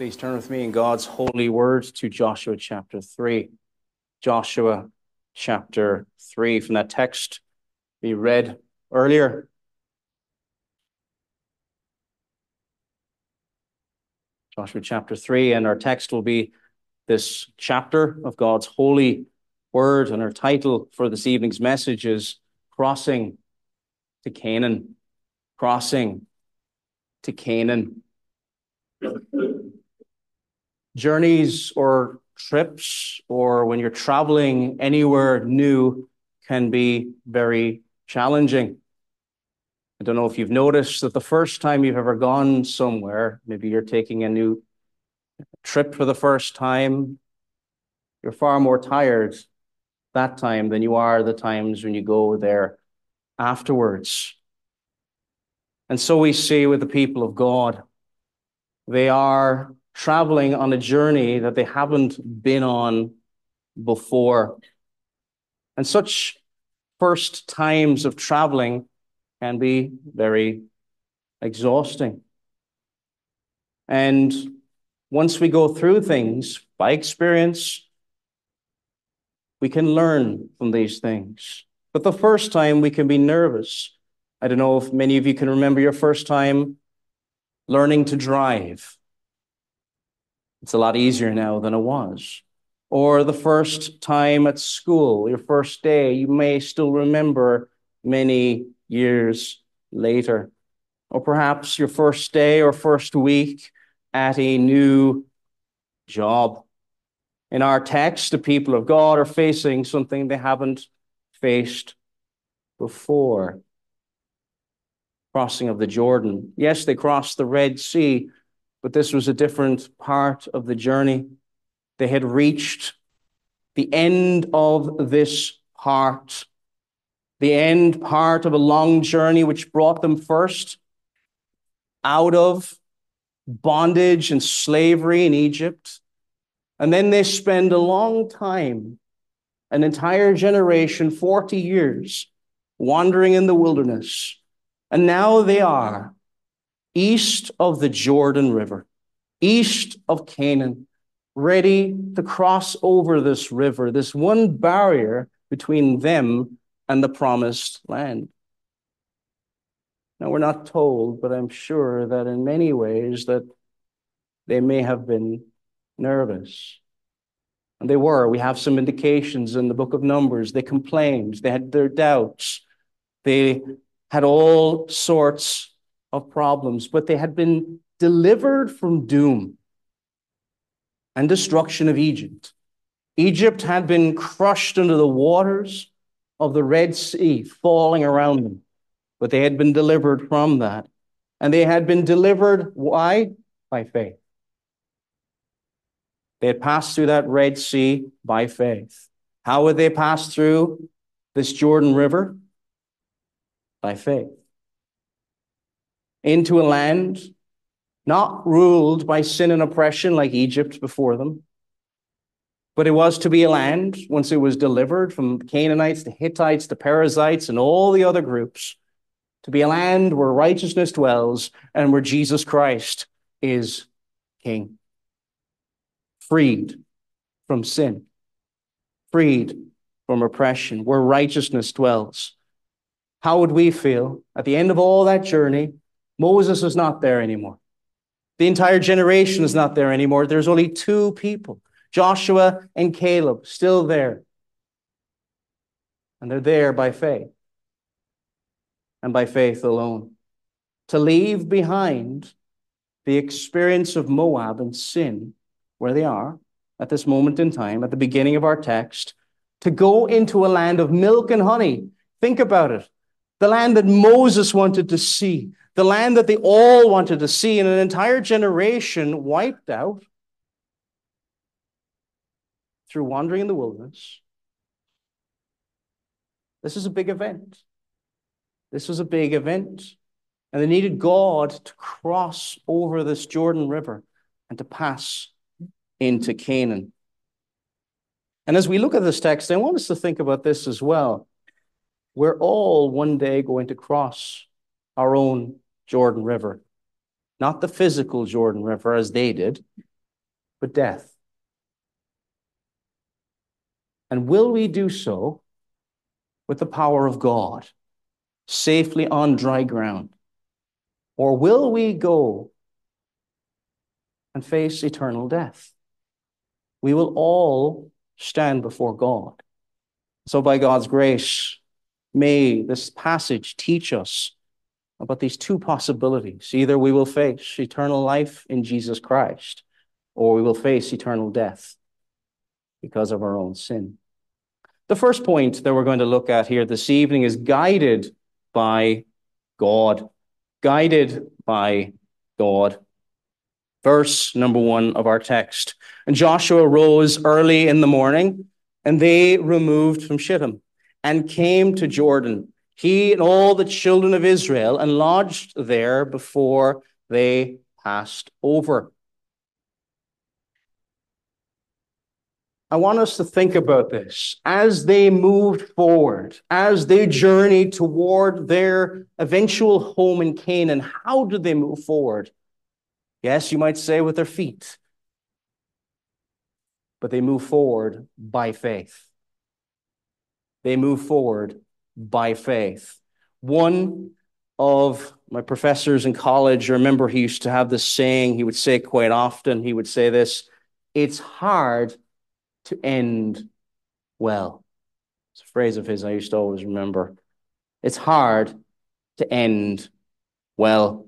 Please turn with me in God's holy word to Joshua chapter 3. Joshua chapter 3 from that text we read earlier. Joshua chapter 3, and our text will be this chapter of God's holy word, and our title for this evening's message is Crossing to Canaan. Crossing to Canaan. Journeys or trips, or when you're traveling anywhere new, can be very challenging. I don't know if you've noticed that the first time you've ever gone somewhere, maybe you're taking a new trip for the first time, you're far more tired that time than you are the times when you go there afterwards. And so we see with the people of God, they are traveling on a journey that they haven't been on before. And such first times of traveling can be very exhausting. And once we go through things by experience, we can learn from these things. But the first time we can be nervous. I don't know if many of you can remember your first time learning to drive. It's a lot easier now than it was. Or the first time at school, your first day, you may still remember many years later. Or perhaps your first day or first week at a new job. In our text, the people of God are facing something they haven't faced before. Crossing of the Jordan. Yes, they crossed the Red Sea, but this was a different part of the journey. They had reached the end of this part, the end part of a long journey which brought them first out of bondage and slavery in Egypt. And then they spend a long time, an entire generation, 40 years, wandering in the wilderness. And now they are east of the Jordan River, east of Canaan, ready to cross over this river, this one barrier between them and the promised land. Now, we're not told, but I'm sure that in many ways that they may have been nervous. And they were. We have some indications in the book of Numbers. They complained. They had their doubts. They had all sorts of problems, but they had been delivered from doom and destruction of Egypt. Egypt had been crushed under the waters of the Red Sea, falling around them, but they had been delivered from that. And they had been delivered, why? By faith. They had passed through that Red Sea by faith. How would they pass through this Jordan River? By faith into a land not ruled by sin and oppression like Egypt before them, but it was to be a land, once it was delivered from Canaanites to Hittites to Perizzites and all the other groups, to be a land where righteousness dwells and where Jesus Christ is king. Freed from sin, freed from oppression, where righteousness dwells. How would we feel at the end of all that journey Moses is not there anymore. The entire generation is not there anymore. There's only two people Joshua and Caleb still there. And they're there by faith and by faith alone. To leave behind the experience of Moab and sin, where they are at this moment in time, at the beginning of our text, to go into a land of milk and honey. Think about it. The land that Moses wanted to see, the land that they all wanted to see, and an entire generation wiped out through wandering in the wilderness. This is a big event. This was a big event. And they needed God to cross over this Jordan River and to pass into Canaan. And as we look at this text, I want us to think about this as well. We're all one day going to cross our own Jordan River. Not the physical Jordan River as they did, but death. And will we do so with the power of God, safely on dry ground? Or will we go and face eternal death? We will all stand before God. So, by God's grace, may this passage teach us about these two possibilities. Either we will face eternal life in Jesus Christ, or we will face eternal death because of our own sin. The first point that we're going to look at here this evening is guided by God. Guided by God. Verse number one of our text. And Joshua rose early in the morning, and they removed from Shittim and came to Jordan he and all the children of Israel, and lodged there before they passed over. I want us to think about this as they moved forward, as they journeyed toward their eventual home in Canaan. How did they move forward? Yes, you might say with their feet, but they move forward by faith. They move forward by faith. One of my professors in college, I remember he used to have this saying, he would say quite often, he would say this it's hard to end well. It's a phrase of his I used to always remember. It's hard to end well.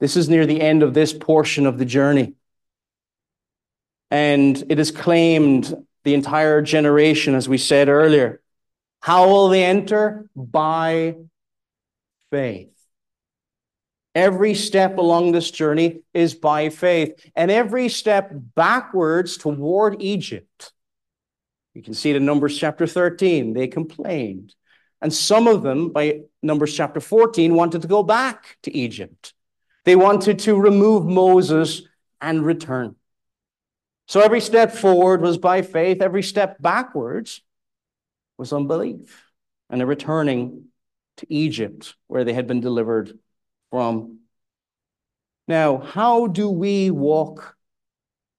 This is near the end of this portion of the journey. And it has claimed the entire generation, as we said earlier. How will they enter? By faith. Every step along this journey is by faith, and every step backwards toward Egypt. You can see it in Numbers chapter 13. They complained. And some of them, by Numbers chapter 14, wanted to go back to Egypt. They wanted to remove Moses and return. So every step forward was by faith, every step backwards was unbelief and a returning to Egypt, where they had been delivered from. Now, how do we walk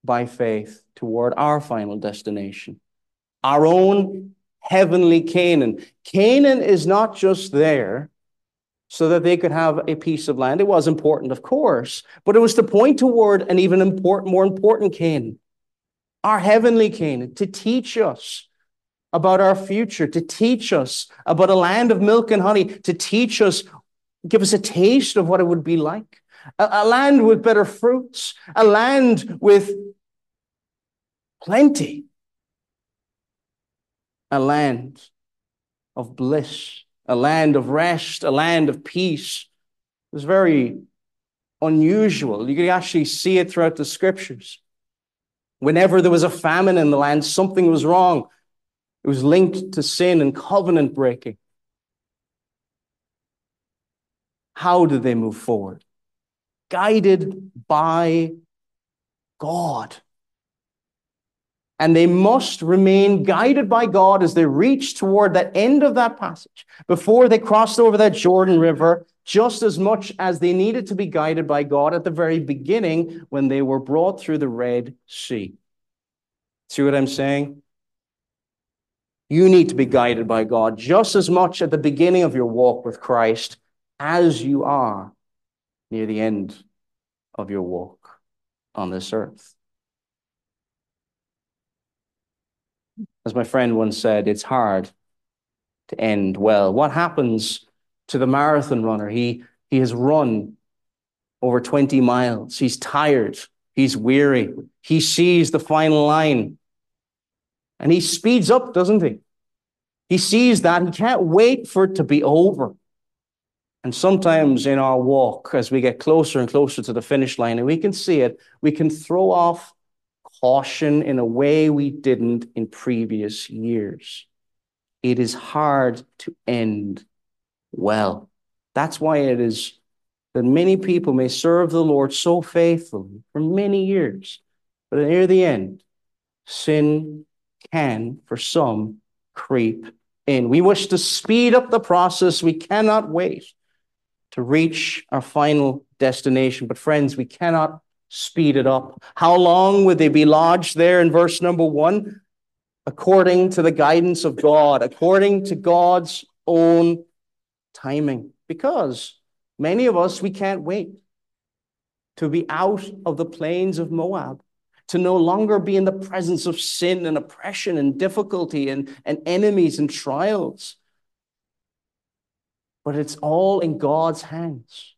by faith toward our final destination? Our own heavenly Canaan. Canaan is not just there so that they could have a piece of land. It was important, of course, but it was to point toward an even important, more important Canaan, our heavenly Canaan, to teach us about our future, to teach us about a land of milk and honey, to teach us, give us a taste of what it would be like. A, a land with better fruits, a land with plenty, a land of bliss, a land of rest, a land of peace. It was very unusual. You could actually see it throughout the scriptures. Whenever there was a famine in the land, something was wrong. It was linked to sin and covenant breaking. How did they move forward? Guided by God. And they must remain guided by God as they reach toward that end of that passage before they crossed over that Jordan River, just as much as they needed to be guided by God at the very beginning when they were brought through the Red Sea. See what I'm saying? You need to be guided by God just as much at the beginning of your walk with Christ as you are near the end of your walk on this earth. As my friend once said, it's hard to end well. What happens to the marathon runner? He, he has run over 20 miles. He's tired. He's weary. He sees the final line. And he speeds up, doesn't he? He sees that. He can't wait for it to be over. And sometimes in our walk, as we get closer and closer to the finish line, and we can see it, we can throw off caution in a way we didn't in previous years. It is hard to end well. That's why it is that many people may serve the Lord so faithfully for many years, but near the end, sin can, for some, creep in. We wish to speed up the process. We cannot wait to reach our final destination. But, friends, we cannot speed it up. How long would they be lodged there in verse number one? According to the guidance of God, according to God's own timing. Because many of us, we can't wait to be out of the plains of Moab, to no longer be in the presence of sin and oppression and difficulty and, and enemies and trials. But it's all in God's hands.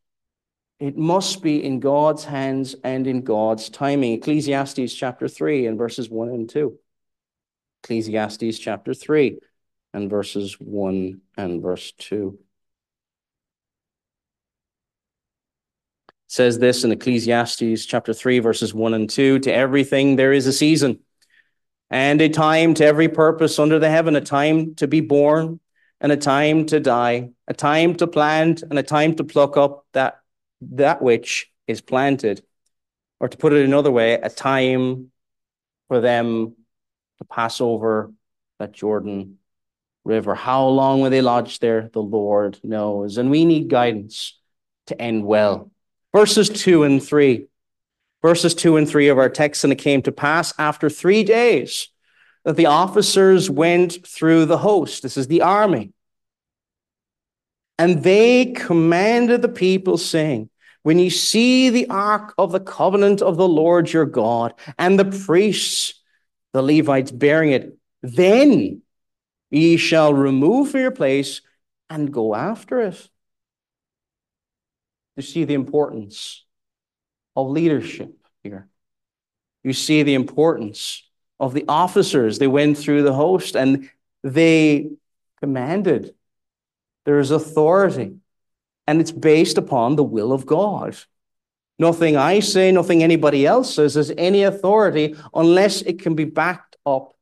It must be in God's hands and in God's timing. Ecclesiastes chapter 3 and verses 1 and 2. Ecclesiastes chapter 3 and verses 1 and verse 2. Says this in Ecclesiastes chapter 3, verses 1 and 2 To everything there is a season, and a time to every purpose under the heaven, a time to be born, and a time to die, a time to plant, and a time to pluck up that, that which is planted. Or to put it another way, a time for them to pass over that Jordan River. How long will they lodge there? The Lord knows. And we need guidance to end well verses 2 and 3. Verses 2 and 3 of our text, and it came to pass after three days that the officers went through the host. This is the army. And they commanded the people, saying, When ye see the ark of the covenant of the Lord your God, and the priests, the Levites, bearing it, then ye shall remove from your place and go after it you see the importance of leadership here. You see the importance of the officers. They went through the host and they commanded. There is authority, and it's based upon the will of God. Nothing I say, nothing anybody else says has any authority unless it can be backed up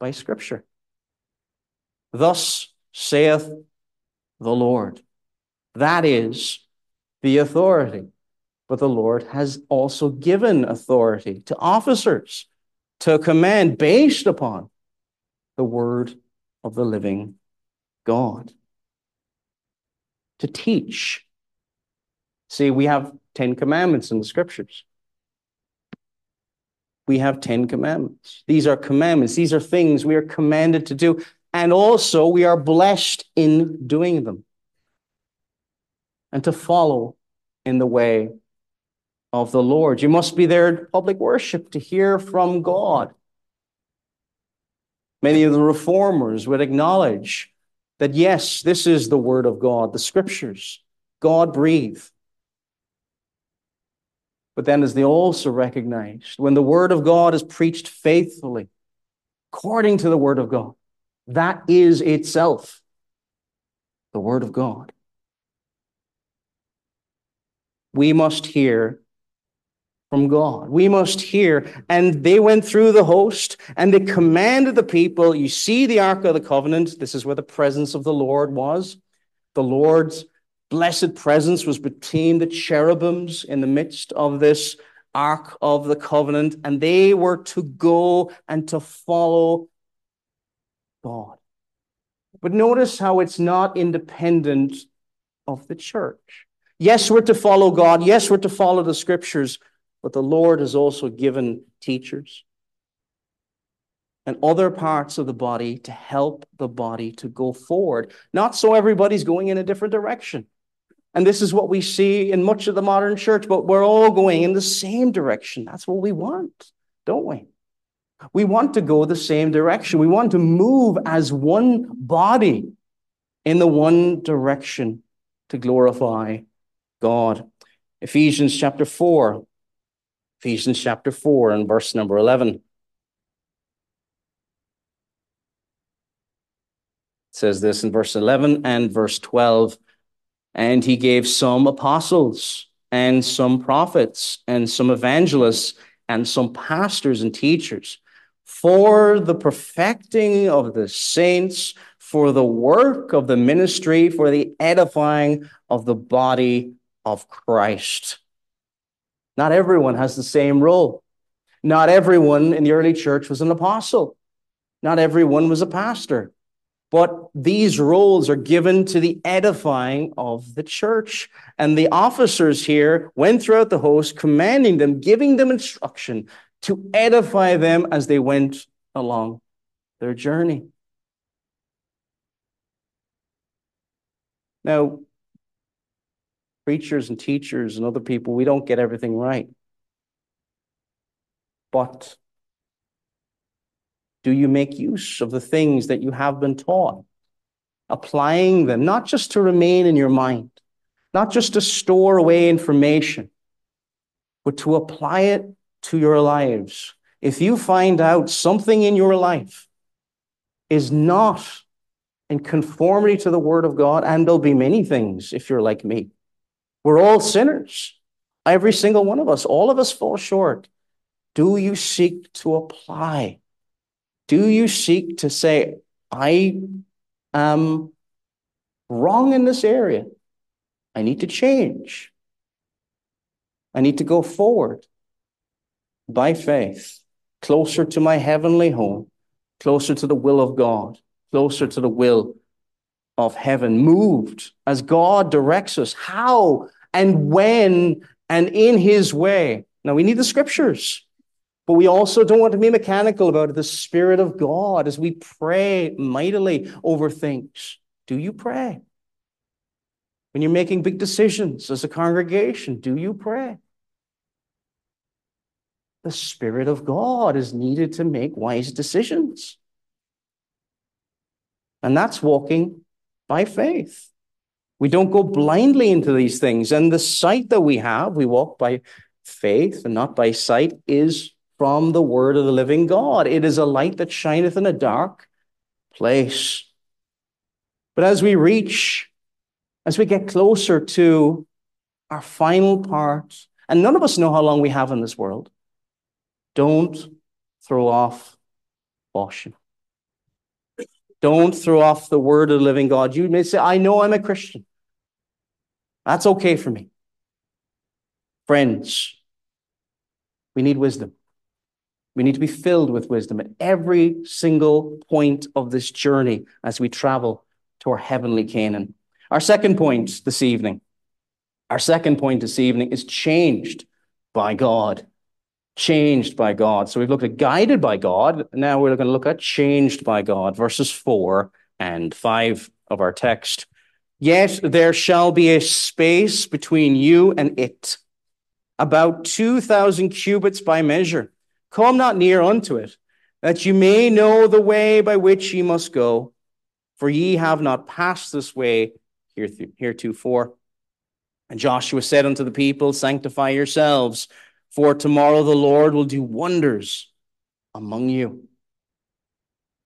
by Scripture. Thus saith the Lord. That is the authority. But the Lord has also given authority to officers to command based upon the word of the living God. To teach. See, we have 10 commandments in the scriptures. We have 10 commandments. These are commandments. These are things we are commanded to do. And also, we are blessed in doing them and to follow in the way of the Lord. You must be there in public worship to hear from God. Many of the reformers would acknowledge that, yes, this is the word of God, the scriptures, God breathed. But then, as they also recognized, when the word of God is preached faithfully, according to the word of God, that is itself the word of God we must hear from God. We must hear. And they went through the host and they commanded the people. You see the Ark of the Covenant. This is where the presence of the Lord was. The Lord's blessed presence was between the cherubims in the midst of this Ark of the Covenant. And they were to go and to follow God. But notice how it's not independent of the church. Yes, we're to follow God. Yes, we're to follow the scriptures, but the Lord has also given teachers and other parts of the body to help the body to go forward. Not so everybody's going in a different direction. And this is what we see in much of the modern church, but we're all going in the same direction. That's what we want, don't we? We want to go the same direction. We want to move as one body in the one direction to glorify God. Ephesians chapter 4. Ephesians chapter 4 and verse number 11. It says this in verse 11 and verse 12. And he gave some apostles and some prophets and some evangelists and some pastors and teachers for the perfecting of the saints, for the work of the ministry, for the edifying of the body of Christ. Not everyone has the same role. Not everyone in the early church was an apostle. Not everyone was a pastor. But these roles are given to the edifying of the church. And the officers here went throughout the host, commanding them, giving them instruction to edify them as they went along their journey. Now, preachers and teachers and other people, we don't get everything right. But do you make use of the things that you have been taught? Applying them, not just to remain in your mind, not just to store away information, but to apply it to your lives. If you find out something in your life is not in conformity to the Word of God, and there'll be many things if you're like me. We're all sinners. Every single one of us, all of us fall short. Do you seek to apply? Do you seek to say, I am wrong in this area? I need to change. I need to go forward by faith, closer to my heavenly home, closer to the will of God, closer to the will of heaven, moved as God directs us, how and when and in his way. Now we need the scriptures, but we also don't want to be mechanical about it. The Spirit of God as we pray mightily over things. Do you pray? When you're making big decisions as a congregation, do you pray? The Spirit of God is needed to make wise decisions. And that's walking by faith. We don't go blindly into these things. And the sight that we have, we walk by faith and not by sight, is from the word of the living God. It is a light that shineth in a dark place. But as we reach, as we get closer to our final part, and none of us know how long we have in this world, don't throw off caution. Don't throw off the word of the living God. You may say, I know I'm a Christian. That's okay for me. Friends, we need wisdom. We need to be filled with wisdom at every single point of this journey as we travel to our heavenly Canaan. Our second point this evening, our second point this evening is changed by God changed by God. So we've looked at guided by God. Now we're going to look at changed by God, verses 4 and 5 of our text. Yet there shall be a space between you and it, about 2,000 cubits by measure. Come not near unto it, that you may know the way by which ye must go, for ye have not passed this way heretofore. And Joshua said unto the people, Sanctify yourselves for tomorrow the Lord will do wonders among you.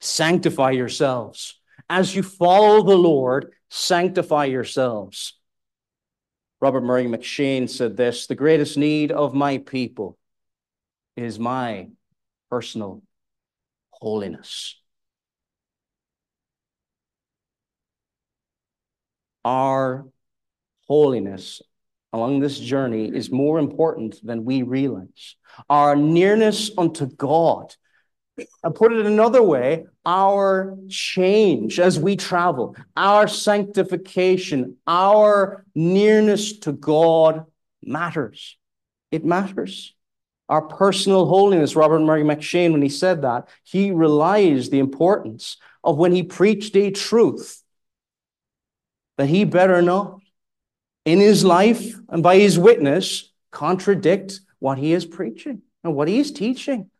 Sanctify yourselves. As you follow the Lord, sanctify yourselves. Robert Murray M'Cheyne said this The greatest need of my people is my personal holiness. Our holiness along this journey is more important than we realize. Our nearness unto God. I put it another way, our change as we travel, our sanctification, our nearness to God matters. It matters. Our personal holiness, Robert Murray M'Cheyne, when he said that, he realized the importance of when he preached a truth that he better not in his life and by his witness contradict what he is preaching and what he is teaching.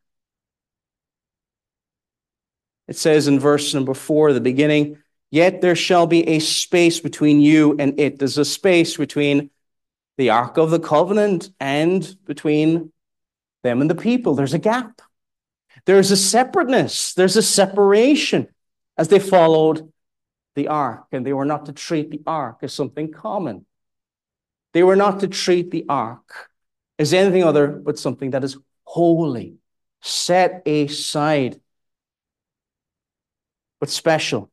It says in verse number four, the beginning, yet there shall be a space between you and it. There's a space between the Ark of the Covenant and between them and the people. There's a gap. There's a separateness. There's a separation as they followed the Ark, and they were not to treat the Ark as something common. They were not to treat the ark as anything other but something that is holy, set aside, but special.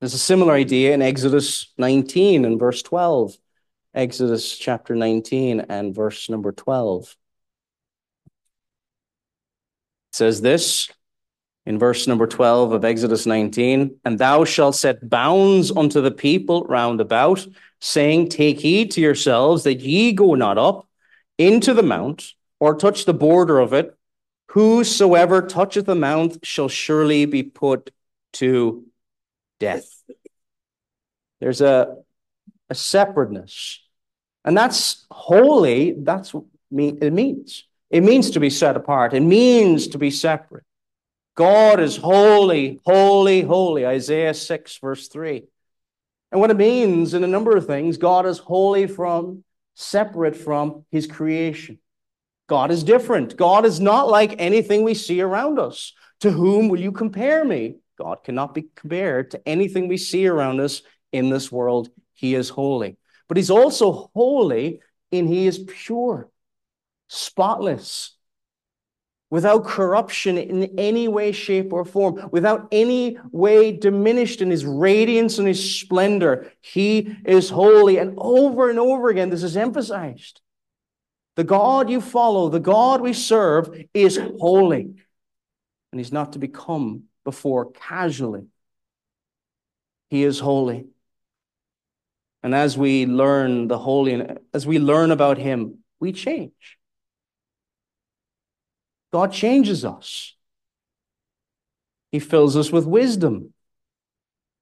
There's a similar idea in Exodus 19 and verse 12. Exodus chapter 19 and verse number 12. It says this in verse number 12 of Exodus 19, and thou shalt set bounds unto the people round about, saying, Take heed to yourselves that ye go not up into the mount, or touch the border of it. Whosoever toucheth the mount shall surely be put to death. There's a, a separateness. And that's holy. That's what it means. It means to be set apart. It means to be separate. God is holy, holy, holy. Isaiah 6, verse 3. And what it means in a number of things, God is holy from, separate from his creation. God is different. God is not like anything we see around us. To whom will you compare me? God cannot be compared to anything we see around us in this world. He is holy. But he's also holy in he is pure, spotless, without corruption in any way, shape, or form, without any way diminished in his radiance and his splendor. He is holy. And over and over again, this is emphasized. The God you follow, the God we serve, is holy. And he's not to be come before casually. He is holy. And as we learn the holy, as we learn about him, we change. God changes us. He fills us with wisdom.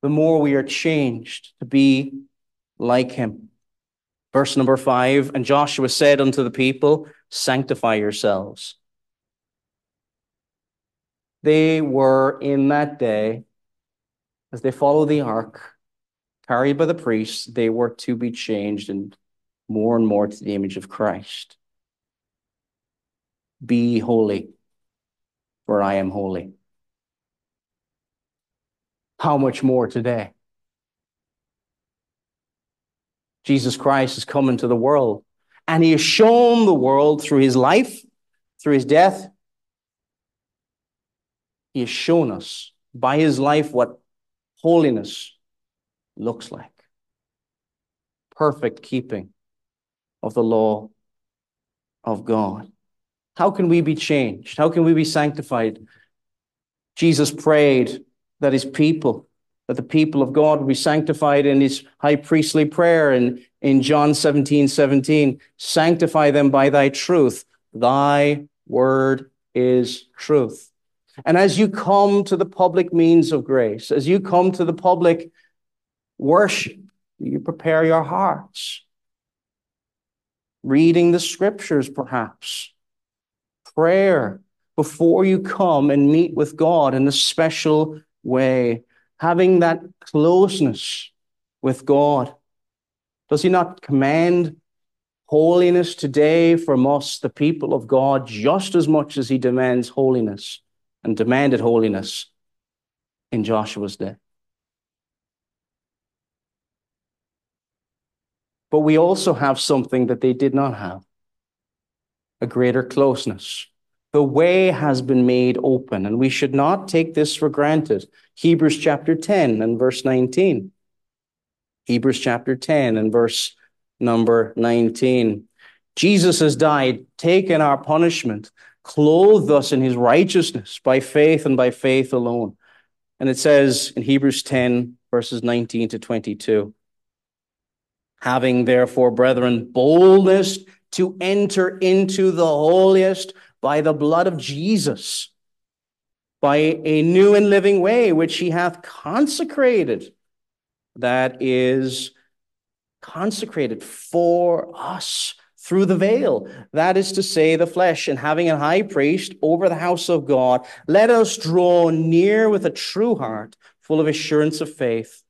The more we are changed to be like him. Verse number five And Joshua said unto the people, Sanctify yourselves. They were in that day, as they followed the ark, carried by the priests, they were to be changed and more and more to the image of Christ. Be holy, for I am holy. How much more today? Jesus Christ has come into the world, and he has shown the world through his life, through his death. He has shown us by his life what holiness looks like perfect keeping of the law of God. How can we be changed? How can we be sanctified? Jesus prayed that his people, that the people of God would be sanctified in his high priestly prayer in, in John 17, 17. Sanctify them by thy truth. Thy word is truth. And as you come to the public means of grace, as you come to the public worship, you prepare your hearts. Reading the scriptures, perhaps prayer before you come and meet with God in a special way, having that closeness with God. Does He not command holiness today from us, the people of God, just as much as He demands holiness and demanded holiness in Joshua's day? But we also have something that they did not have a greater closeness. The way has been made open, and we should not take this for granted. Hebrews chapter 10 and verse 19. Hebrews chapter 10 and verse number 19. Jesus has died, taken our punishment, clothed us in his righteousness by faith and by faith alone. And it says in Hebrews 10, verses 19 to 22 Having therefore, brethren, boldness to enter into the holiest by the blood of Jesus, by a new and living way which he hath consecrated, that is consecrated for us through the veil, that is to say, the flesh, and having a high priest over the house of God, let us draw near with a true heart, full of assurance of faith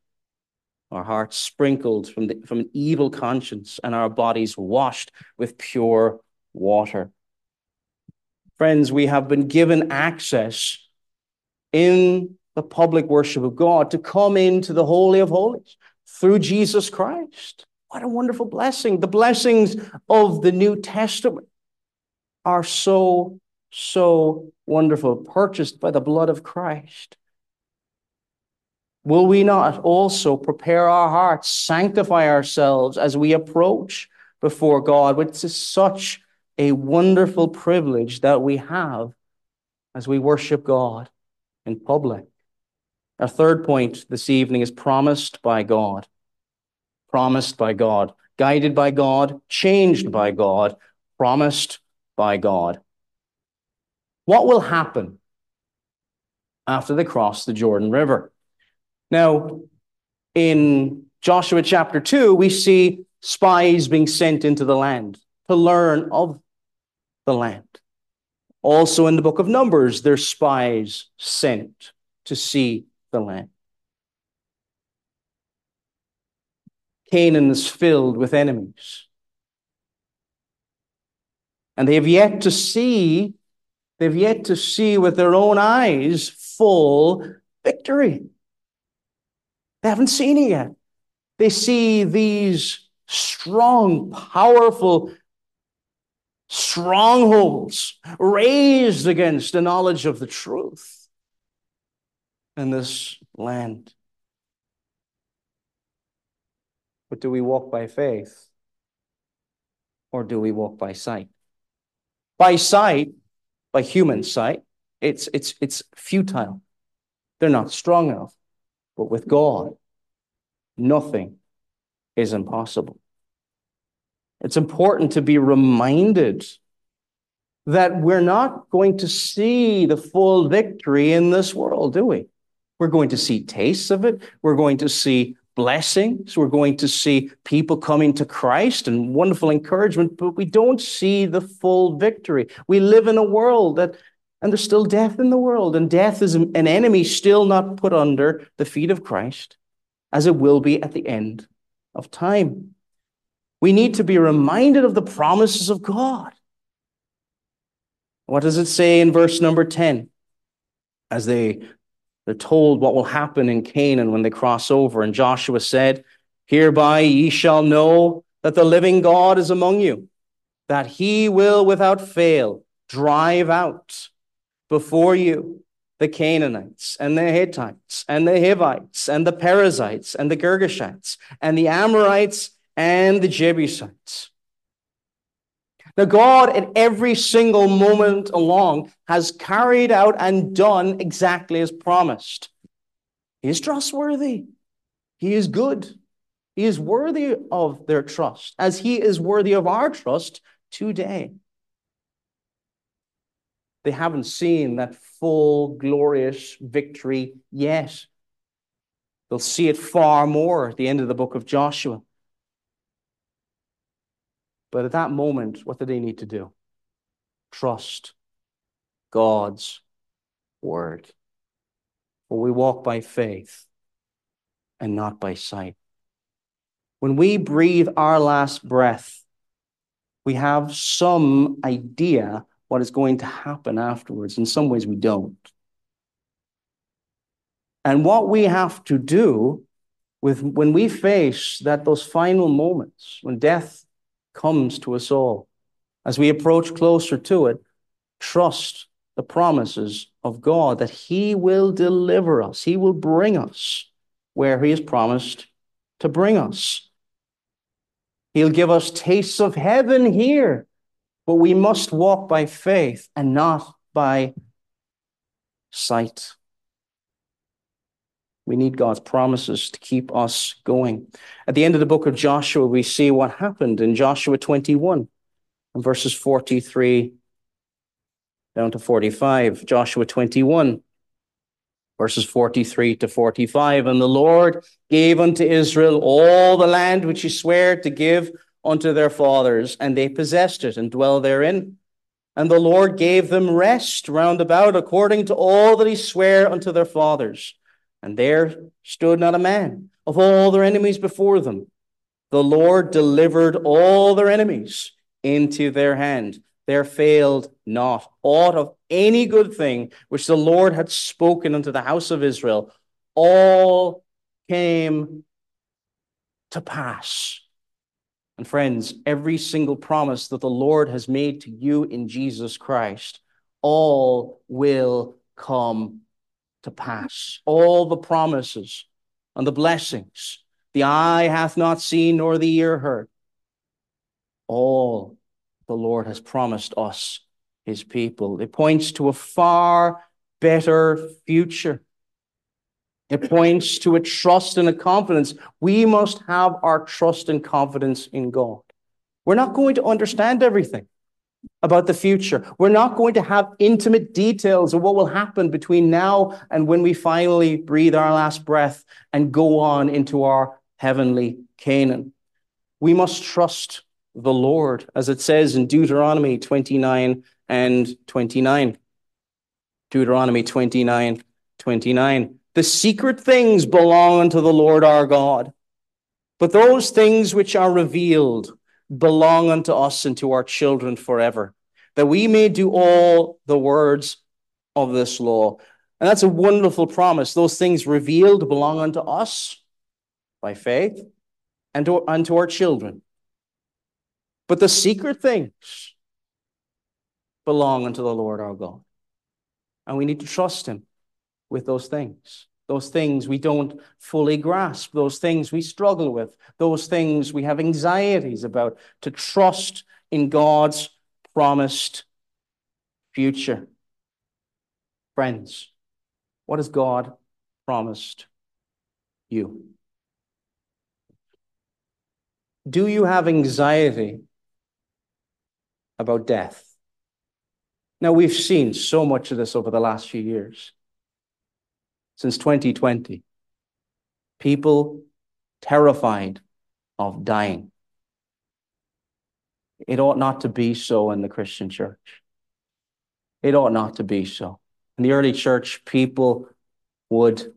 our hearts sprinkled from, the, from an evil conscience, and our bodies washed with pure water. Friends, we have been given access in the public worship of God to come into the Holy of Holies through Jesus Christ. What a wonderful blessing. The blessings of the New Testament are so, so wonderful, purchased by the blood of Christ. Will we not also prepare our hearts, sanctify ourselves as we approach before God, which is such a wonderful privilege that we have as we worship God? in public. Our third point this evening is promised by God. Promised by God. Guided by God. Changed by God. Promised by God. What will happen after they cross the Jordan River? Now, in Joshua chapter 2, we see spies being sent into the land to learn of the land. Also in the book of Numbers, there's spies sent to see the land. Canaan is filled with enemies. And they have yet to see, they've yet to see with their own eyes full victory. They haven't seen it yet. They see these strong, powerful strongholds raised against the knowledge of the truth in this land. But do we walk by faith or do we walk by sight? By sight, by human sight, it's, it's, it's futile. They're not strong enough. But with God, nothing is impossible. It's important to be reminded that we're not going to see the full victory in this world, do we? We're going to see tastes of it. We're going to see blessings. We're going to see people coming to Christ and wonderful encouragement, but we don't see the full victory. We live in a world that, and there's still death in the world, and death is an enemy still not put under the feet of Christ, as it will be at the end of time. We need to be reminded of the promises of God. What does it say in verse number 10? As they, they're told what will happen in Canaan when they cross over. And Joshua said, Hereby ye shall know that the living God is among you, that he will without fail drive out before you the Canaanites and the Hittites and the Hivites and the Perizzites and the Girgashites and the Amorites and the Jebusites. Now, God, at every single moment along, has carried out and done exactly as promised. He is trustworthy. He is good. He is worthy of their trust, as He is worthy of our trust today. They haven't seen that full, glorious victory yet. They'll see it far more at the end of the book of Joshua. But at that moment, what do they need to do? Trust God's word. For we walk by faith and not by sight. When we breathe our last breath, we have some idea what is going to happen afterwards. In some ways, we don't. And what we have to do with when we face that those final moments when death comes to us all. As we approach closer to it, trust the promises of God that He will deliver us, He will bring us where He has promised to bring us. He'll give us tastes of heaven here, but we must walk by faith and not by sight. We need God's promises to keep us going. At the end of the book of Joshua, we see what happened in Joshua 21, verses 43 down to 45. Joshua 21, verses 43 to 45. And the Lord gave unto Israel all the land which he sware to give unto their fathers, and they possessed it and dwell therein. And the Lord gave them rest round about according to all that he sware unto their fathers. And there stood not a man of all their enemies before them. The Lord delivered all their enemies into their hand. There failed not aught of any good thing which the Lord had spoken unto the house of Israel. All came to pass. And friends, every single promise that the Lord has made to you in Jesus Christ, all will come to pass. All the promises and the blessings the eye hath not seen nor the ear heard. All the Lord has promised us, his people. It points to a far better future. It points to a trust and a confidence. We must have our trust and confidence in God. We're not going to understand everything about the future. We're not going to have intimate details of what will happen between now and when we finally breathe our last breath and go on into our heavenly Canaan. We must trust the Lord, as it says in Deuteronomy 29 and 29. Deuteronomy 29, 29. The secret things belong unto the Lord our God, but those things which are revealed belong unto us and to our children forever, that we may do all the words of this law. And that's a wonderful promise. Those things revealed belong unto us by faith and to, unto our children. But the secret things belong unto the Lord our God. And we need to trust Him with those things. Those things we don't fully grasp, those things we struggle with, those things we have anxieties about, to trust in God's promised future. Friends, what has God promised you? Do you have anxiety about death? Now, we've seen so much of this over the last few years since 2020. People terrified of dying. It ought not to be so in the Christian church. It ought not to be so. In the early church, people would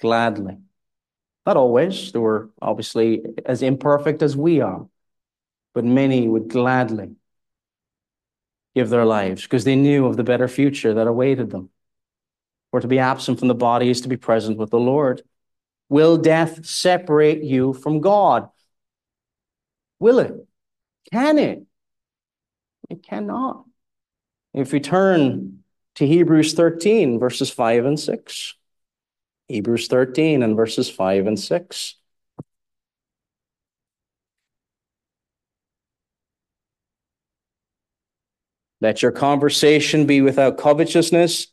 gladly, not always, they were obviously as imperfect as we are, but many would gladly give their lives because they knew of the better future that awaited them. For to be absent from the body is to be present with the Lord. Will death separate you from God? Will it? Can it? It cannot. If we turn to Hebrews 13, verses 5 and 6. Hebrews 13 and verses 5 and 6. Let your conversation be without covetousness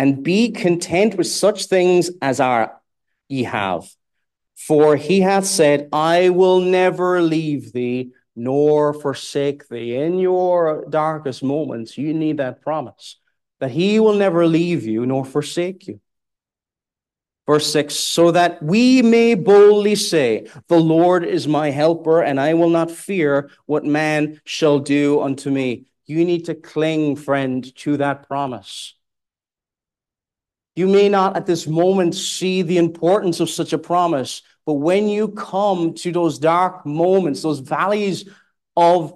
and be content with such things as are ye have. For he hath said, I will never leave thee nor forsake thee. In your darkest moments, you need that promise that he will never leave you nor forsake you. Verse 6 So that we may boldly say, The Lord is my helper, and I will not fear what man shall do unto me. You need to cling, friend, to that promise. You may not at this moment see the importance of such a promise, but when you come to those dark moments, those valleys of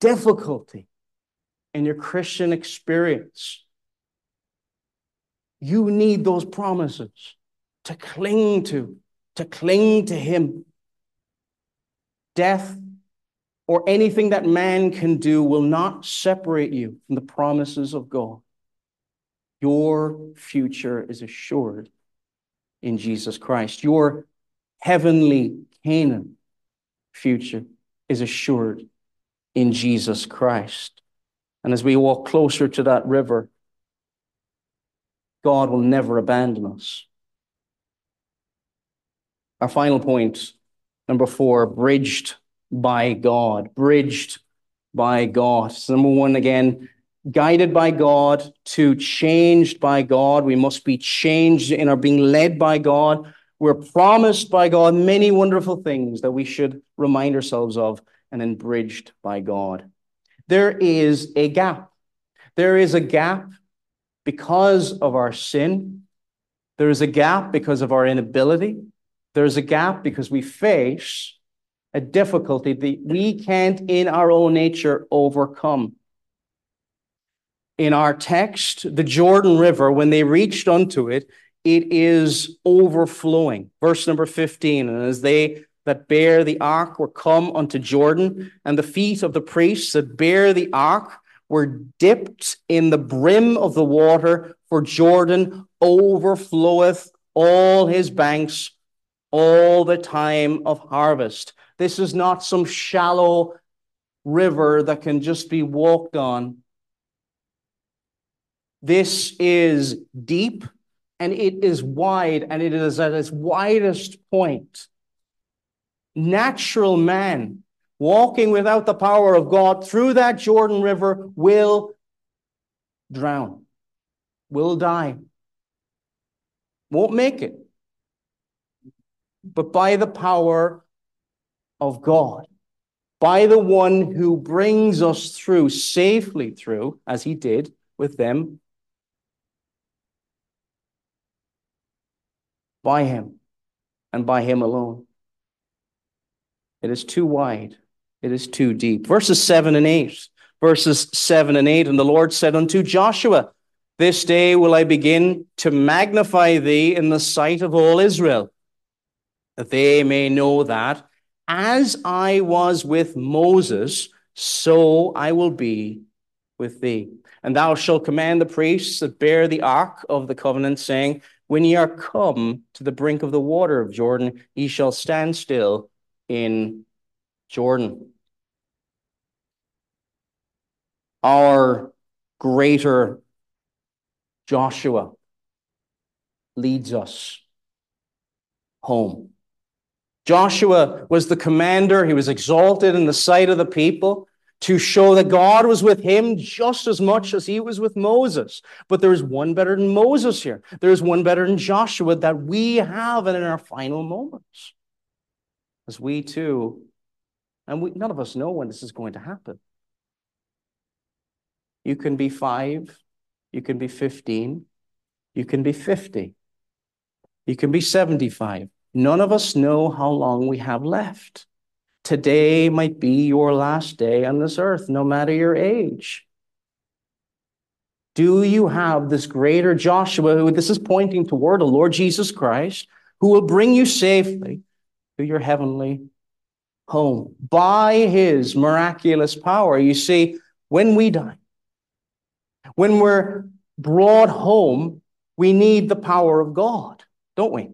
difficulty in your Christian experience, you need those promises to cling to, to cling to Him. Death or anything that man can do will not separate you from the promises of God. Your future is assured in Jesus Christ. Your heavenly Canaan future is assured in Jesus Christ. And as we walk closer to that river, God will never abandon us. Our final point, number four, bridged by God. Bridged by God. So number one, again, guided by God to changed by God. We must be changed in our being led by God. We're promised by God many wonderful things that we should remind ourselves of and then bridged by God. There is a gap. There is a gap because of our sin. There is a gap because of our inability. There is a gap because we face a difficulty that we can't, in our own nature, overcome in our text, the Jordan River, when they reached unto it, it is overflowing. Verse number 15. And as they that bear the ark were come unto Jordan, and the feet of the priests that bear the ark were dipped in the brim of the water, for Jordan overfloweth all his banks all the time of harvest. This is not some shallow river that can just be walked on. This is deep and it is wide and it is at its widest point. Natural man walking without the power of God through that Jordan River will drown, will die, won't make it. But by the power of God, by the one who brings us through safely through, as he did with them, by him and by him alone. It is too wide. It is too deep. Verses 7 and 8. Verses 7 and 8. And the Lord said unto Joshua, This day will I begin to magnify thee in the sight of all Israel, that they may know that as I was with Moses, so I will be with thee. And thou shalt command the priests that bear the ark of the covenant, saying, When ye are come to the brink of the water of Jordan, ye shall stand still in Jordan. Our greater Joshua leads us home. Joshua was the commander. He was exalted in the sight of the people to show that God was with him just as much as he was with Moses. But there is one better than Moses here. There is one better than Joshua that we have in our final moments. As we too, and we, none of us know when this is going to happen. You can be five, you can be 15, you can be 50, you can be 75. None of us know how long we have left. Today might be your last day on this earth, no matter your age. Do you have this greater Joshua, who this is pointing toward, the Lord Jesus Christ, who will bring you safely to your heavenly home by his miraculous power? You see, when we die, when we're brought home, we need the power of God, don't we?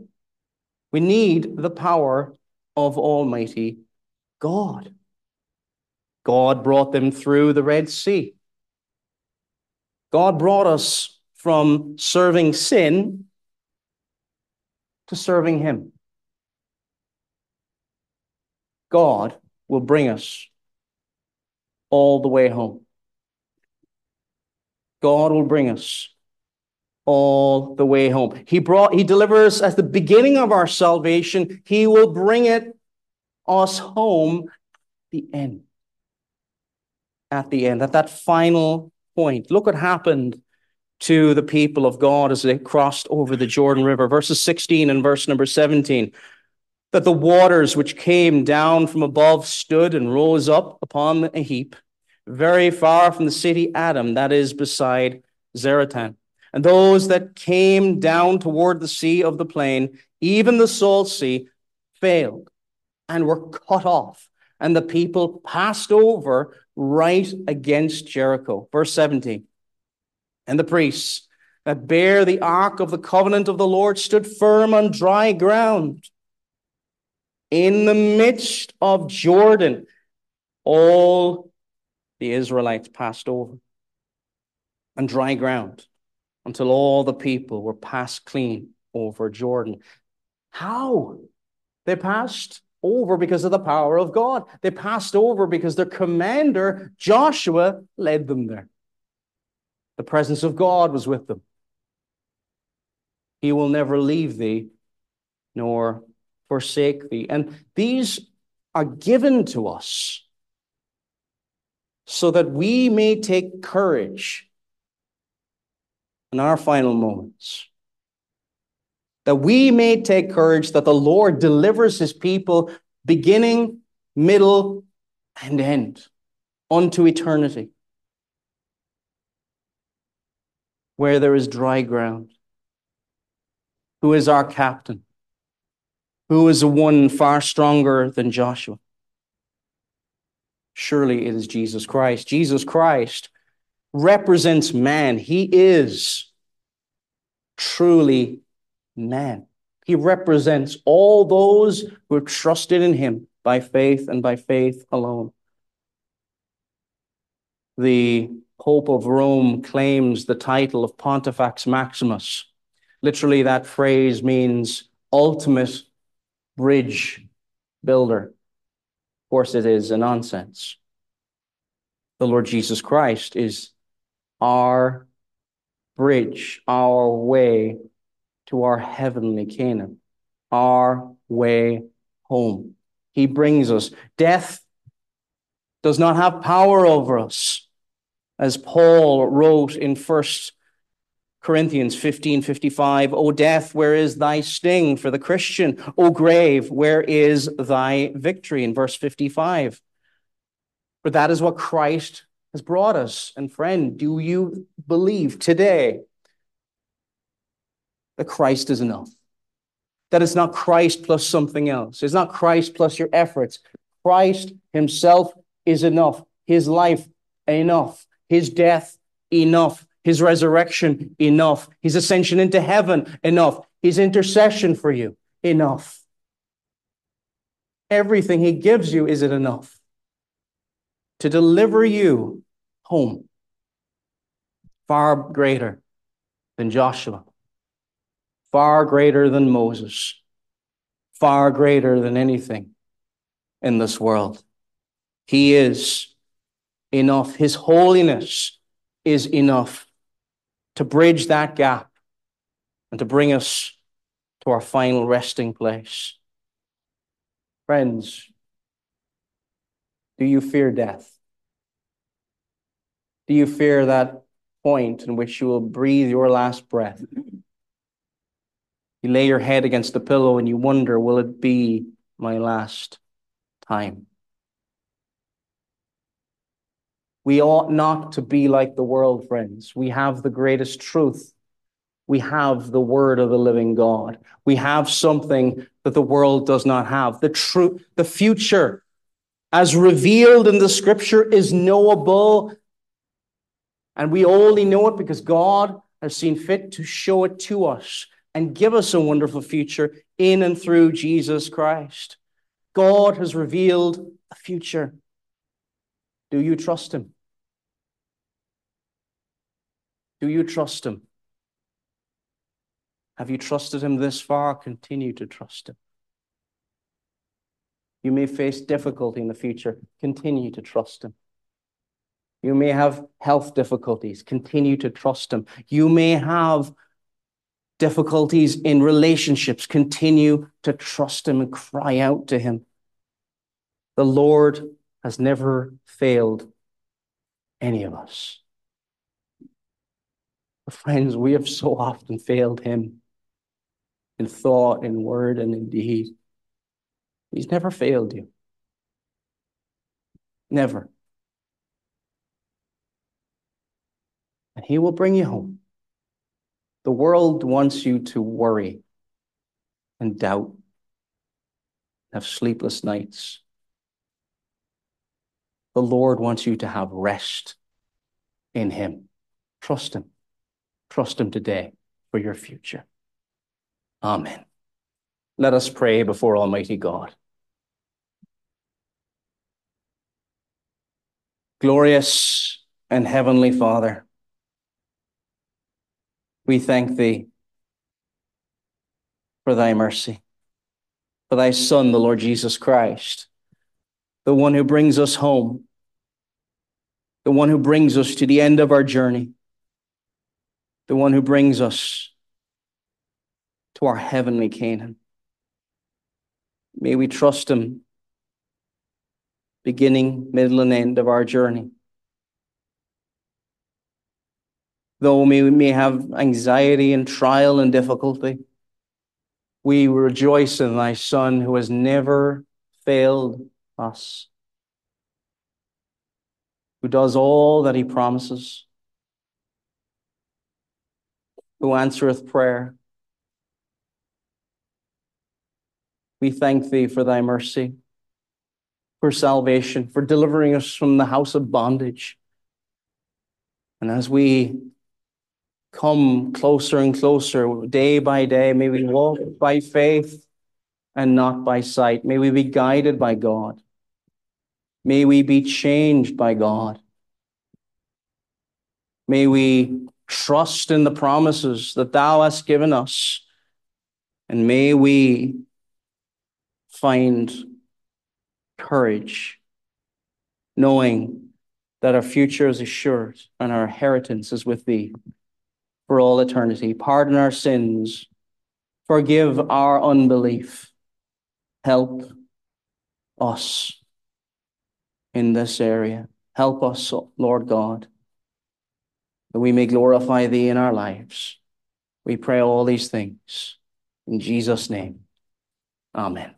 We need the power of Almighty God. God brought them through the Red Sea. God brought us from serving sin to serving Him. God will bring us all the way home. God will bring us all the way home. He brought, he delivers us at the beginning of our salvation. He will bring it us home the end. At the end, at that final point. Look what happened to the people of God as they crossed over the Jordan River. Verses 16 and verse number 17. That the waters which came down from above stood and rose up upon a heap, very far from the city Adam, that is beside Zaretan. And those that came down toward the sea of the plain, even the salt sea, failed and were cut off. And the people passed over right against Jericho. Verse 17. And the priests that bear the ark of the covenant of the Lord stood firm on dry ground. In the midst of Jordan, all the Israelites passed over on dry ground until all the people were passed clean over Jordan. How? They passed over because of the power of God. They passed over because their commander, Joshua, led them there. The presence of God was with them. He will never leave thee nor forsake thee. And these are given to us so that we may take courage in our final moments. That we may take courage that the Lord delivers his people beginning, middle, and end unto eternity, where there is dry ground. Who is our captain? Who is the one far stronger than Joshua? Surely it is Jesus Christ. Jesus Christ represents man. He is truly man. He represents all those who have trusted in him by faith and by faith alone. The Pope of Rome claims the title of Pontifex Maximus. Literally, that phrase means ultimate bridge builder. Of course, it is a nonsense. The Lord Jesus Christ is our bridge, our way to our heavenly Canaan, our way home. He brings us. Death does not have power over us. As Paul wrote in First Corinthians 15 55, O death, where is thy sting for the Christian? O grave, where is thy victory? In verse 55. But that is what Christ has brought us. And friend, do you believe today that Christ is enough? That it's not Christ plus something else. It's not Christ plus your efforts. Christ himself is enough. His life, enough. His death, enough his resurrection, enough. His ascension into heaven, enough. His intercession for you, enough. Everything he gives you, is it enough? To deliver you home. Far greater than Joshua, far greater than Moses, far greater than anything in this world. He is enough. His holiness is enough to bridge that gap and to bring us to our final resting place. Friends, do you fear death? Do you fear that point in which you will breathe your last breath? You lay your head against the pillow and you wonder, will it be my last time? We ought not to be like the world, friends. We have the greatest truth. We have the word of the living God. We have something that the world does not have. The truth, the future, as revealed in the scripture, is knowable. And we only know it because God has seen fit to show it to us and give us a wonderful future in and through Jesus Christ. God has revealed a future. Do you trust Him? Do you trust Him? Have you trusted Him this far? Continue to trust Him. You may face difficulty in the future. Continue to trust Him. You may have health difficulties. Continue to trust Him. You may have difficulties in relationships. Continue to trust Him and cry out to Him. The Lord has never failed any of us. Friends, we have so often failed him in thought, in word, and in deed. He's never failed you. Never. And he will bring you home. The world wants you to worry and doubt, have sleepless nights. The Lord wants you to have rest in him. Trust him. Trust Him today for your future. Amen. Let us pray before Almighty God. Glorious and Heavenly Father, we thank Thee for Thy mercy, for Thy Son, the Lord Jesus Christ, the one who brings us home, the one who brings us to the end of our journey the one who brings us to our heavenly Canaan. May we trust him, beginning, middle, and end of our journey. Though we may have anxiety and trial and difficulty, we rejoice in thy Son who has never failed us, who does all that he promises who answereth prayer. We thank thee for thy mercy, for salvation, for delivering us from the house of bondage. And as we come closer and closer day by day, may we walk by faith and not by sight. May we be guided by God. May we be changed by God. May we trust in the promises that thou hast given us. And may we find courage, knowing that our future is assured and our inheritance is with thee for all eternity. Pardon our sins, forgive our unbelief, help us in this area. Help us, Lord God, that we may glorify thee in our lives. We pray all these things in Jesus' name. Amen.